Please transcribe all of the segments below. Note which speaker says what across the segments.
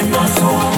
Speaker 1: in my
Speaker 2: soul.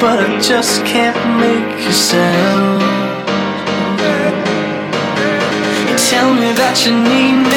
Speaker 3: But I just can't make you sound. You tell me that you need me,